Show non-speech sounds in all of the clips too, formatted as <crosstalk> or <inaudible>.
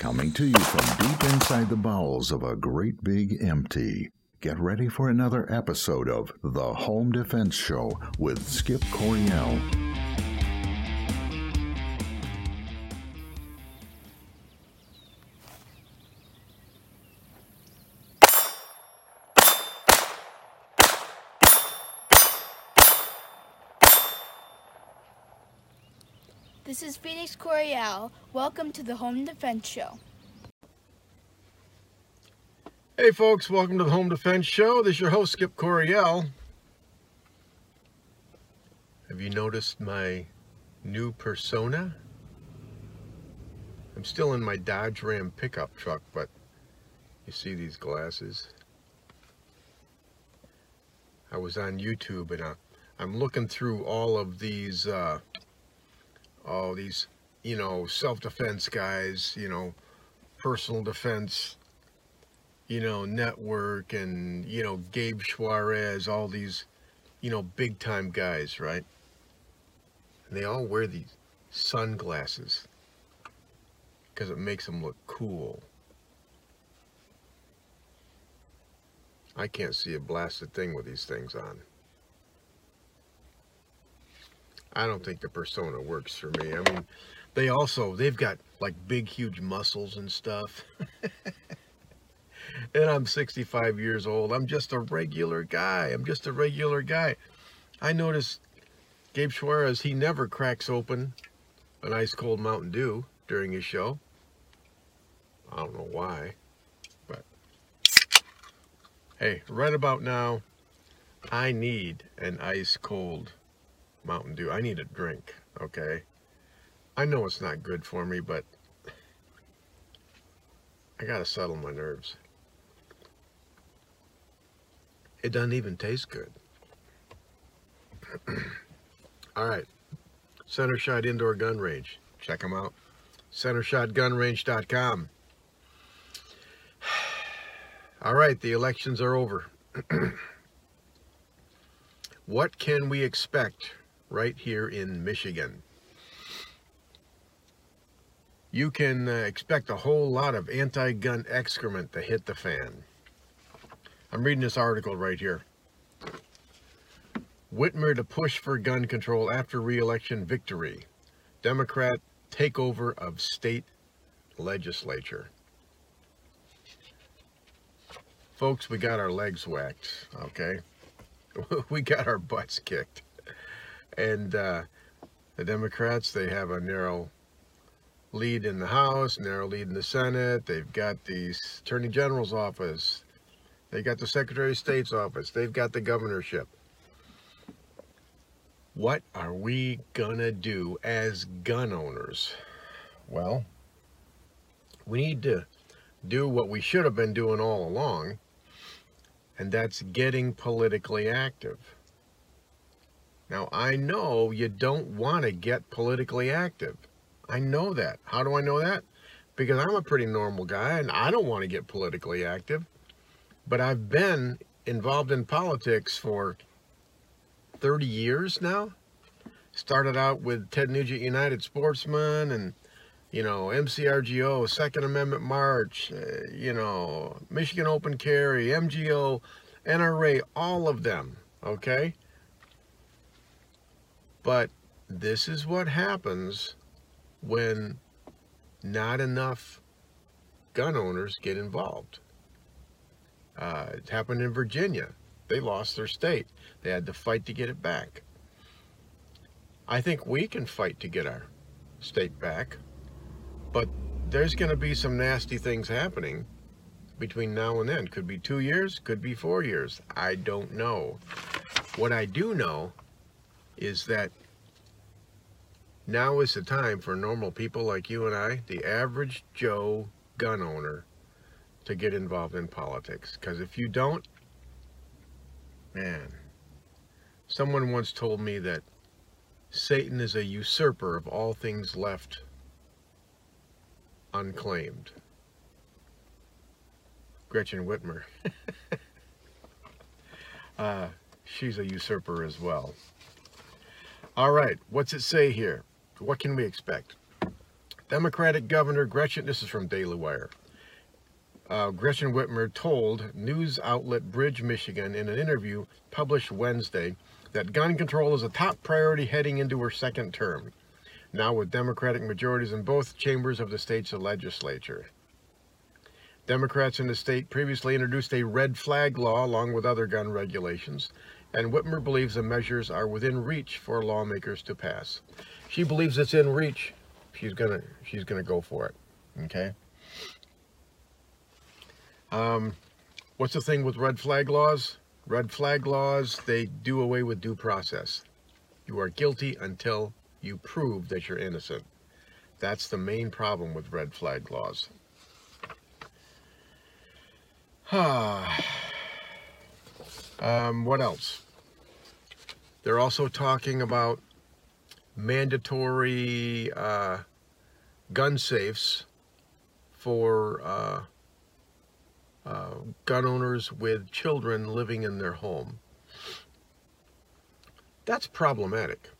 Coming to you from deep inside the bowels of a great big empty. Get ready for another episode of The Home Defense Show with Skip Coryell. This is Phoenix Coryell. Welcome to the Home Defense Show. Hey folks, welcome to the Home Defense Show. This is your host, Skip Coryell. Have you noticed my new persona? I'm still in my Dodge Ram pickup truck, but you see these glasses? I was on YouTube and uh, I'm looking through all of these, uh, all these, you know, self-defense guys, you know, personal defense you know, Network and, you know, Gabe Suarez, all these, you know, big time guys, right? And they all wear these sunglasses because it makes them look cool. I can't see a blasted thing with these things on. I don't think the persona works for me. I mean, they also, they've got like big, huge muscles and stuff. <laughs> and I'm 65 years old. I'm just a regular guy. I'm just a regular guy. I noticed Gabe Suarez, he never cracks open an ice cold Mountain Dew during his show. I don't know why, but hey, right about now, I need an ice cold Mountain Dew. I need a drink, okay? I know it's not good for me, but I gotta settle my nerves. It doesn't even taste good. <clears throat> All right. Center Shot Indoor Gun Range. Check them out. CenterShotGunRange.com. <sighs> All right, the elections are over. <clears throat> what can we expect right here in Michigan? You can uh, expect a whole lot of anti gun excrement to hit the fan. I'm reading this article right here. Whitmer to push for gun control after re-election victory. Democrat takeover of state legislature. Folks, we got our legs whacked, okay? <laughs> we got our butts kicked. And uh, the Democrats, they have a narrow lead in the House, narrow lead in the Senate. They've got the Attorney General's office. they've got the Secretary of State's office. They've got the governorship. What are we gonna do as gun owners? Well, we need to do what we should have been doing all along, and that's getting politically active. Now, I know you don't want to get politically active. I know that. How do I know that? Because I'm a pretty normal guy and I don't want to get politically active. But I've been involved in politics for 30 years now. Started out with Ted Nugent United Sportsman and, you know, MCRGO, Second Amendment March, uh, you know, Michigan Open Carry, MGO, NRA, all of them, okay? But this is what happens when not enough gun owners get involved. Uh, it happened in Virginia. They lost their state. They had to fight to get it back. I think we can fight to get our state back, but there's going to be some nasty things happening between now and then. Could be two years, could be four years. I don't know. What I do know is that now is the time for normal people like you and I, the average Joe gun owner, to get involved in politics. Because if you don't, man, someone once told me that Satan is a usurper of all things left unclaimed. Gretchen Whitmer. <laughs> uh, she's a usurper as well. All right, what's it say here? What can we expect? Democratic Governor Gretchen, this is from Daily Wire. Uh, Gretchen Whitmer told news outlet Bridge, Michigan, in an interview published Wednesday that gun control is a top priority heading into her second term, now with Democratic majorities in both chambers of the state's legislature. Democrats in the state previously introduced a red flag law along with other gun regulations, and Whitmer believes the measures are within reach for lawmakers to pass. She believes it's in reach. She's gonna she's gonna go for it. Okay. Um, what's the thing with red flag laws? Red flag laws, they do away with due process. You are guilty until you prove that you're innocent. That's the main problem with red flag laws. <sighs> um, what else? They're also talking about mandatory uh, gun safes for uh, uh, gun owners with children living in their home. That's problematic.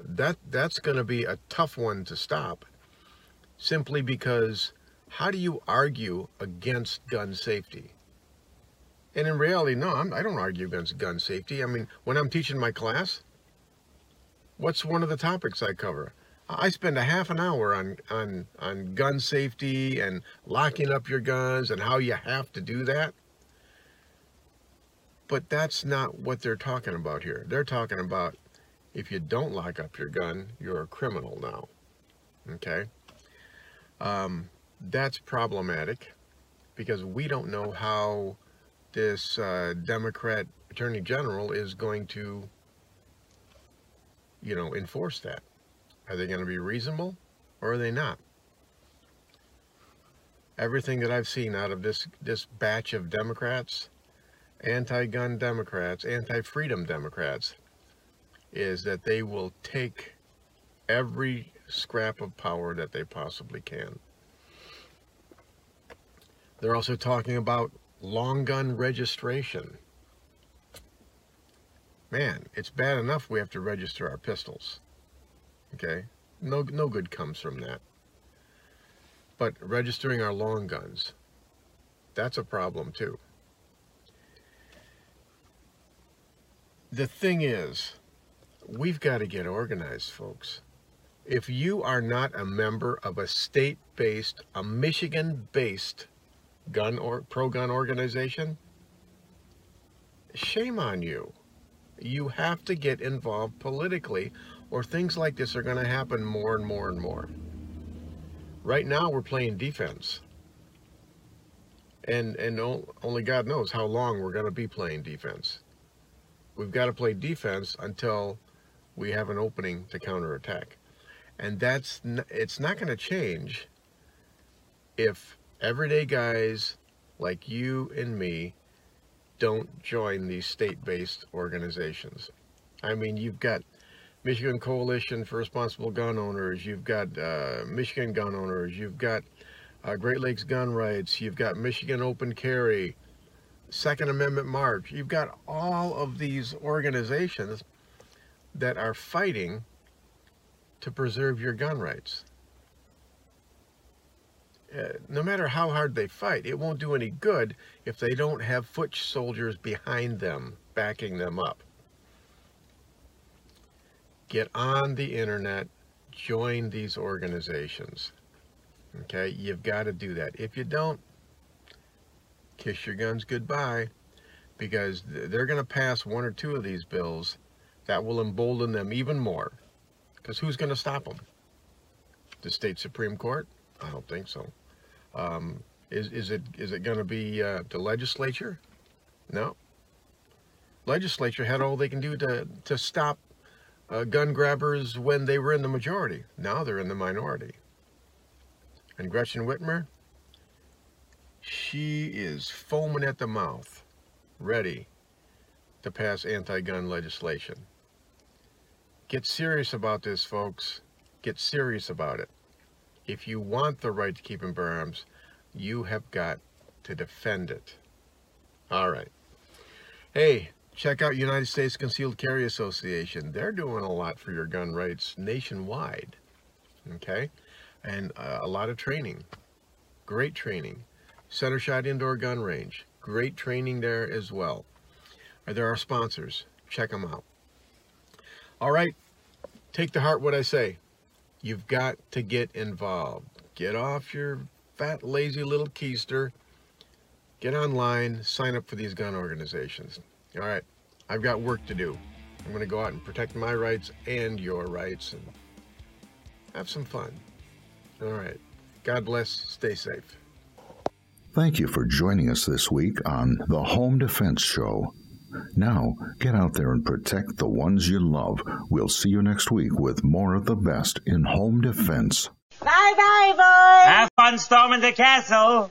That that's going to be a tough one to stop. Simply because how do you argue against gun safety? And in reality, no, I'm, I do not argue against gun safety. I mean, when I'm teaching my class, what's one of the topics I cover? I spend a half an hour on, on, on gun safety and locking up your guns and how you have to do that. But that's not what they're talking about here. They're talking about if you don't lock up your gun, you're a criminal now. Okay? Um, that's problematic because we don't know how this uh, Democrat Attorney General is going to, you know, enforce that. Are they going to be reasonable or are they not? Everything that I've seen out of this, this batch of Democrats, anti-gun Democrats, anti-freedom Democrats, is that they will take every scrap of power that they possibly can. They're also talking about long gun registration. Man, it's bad enough we have to register our pistols. Okay? No, no good comes from that. But registering our long guns, that's a problem too. The thing is, we've got to get organized, folks. If you are not a member of a state-based, a Michigan-based gun or pro-gun organization, shame on you. You have to get involved politically or things like this are going to happen more and more and more. Right now we're playing defense. And and only God knows how long we're going to be playing defense. We've got to play defense until we have an opening to counterattack. And that's it's not going to change if everyday guys like you and me don't join these state-based organizations. I mean, you've got Michigan Coalition for Responsible Gun Owners, you've got uh, Michigan Gun Owners, you've got uh, Great Lakes Gun Rights, you've got Michigan Open Carry, Second Amendment March. You've got all of these organizations that are fighting to preserve your gun rights. Uh, no matter how hard they fight, it won't do any good if they don't have foot soldiers behind them, backing them up. Get on the internet, join these organizations. Okay, you've got to do that. If you don't, kiss your guns goodbye because they're going to pass one or two of these bills that will embolden them even more. Because who's going to stop them? The state Supreme Court? I don't think so. Um, is, is it is it going to be uh, the legislature? No. Legislature had all they can do to, to stop uh, gun grabbers when they were in the majority. Now they're in the minority. And Gretchen Whitmer, she is foaming at the mouth, ready to pass anti-gun legislation. Get serious about this, folks. Get serious about it. If you want the right to keep and bear arms, you have got to defend it. All right. Hey, check out United States Concealed Carry Association. They're doing a lot for your gun rights nationwide. Okay? and uh, a lot of training. Great training. Center Shot Indoor Gun Range. Great training there as well. There are our sponsors. Check them out. All right. Take to heart what I say. You've got to get involved. Get off your fat, lazy little keister. Get online. Sign up for these gun organizations. All right. I've got work to do. I'm going to go out and protect my rights and your rights and have some fun. All right. God bless. Stay safe. Thank you for joining us this week on the Home Defense Show. Now, get out there and protect the ones you love. We'll see you next week with more of the best in home defense. Bye bye, boys! Have fun storming the castle!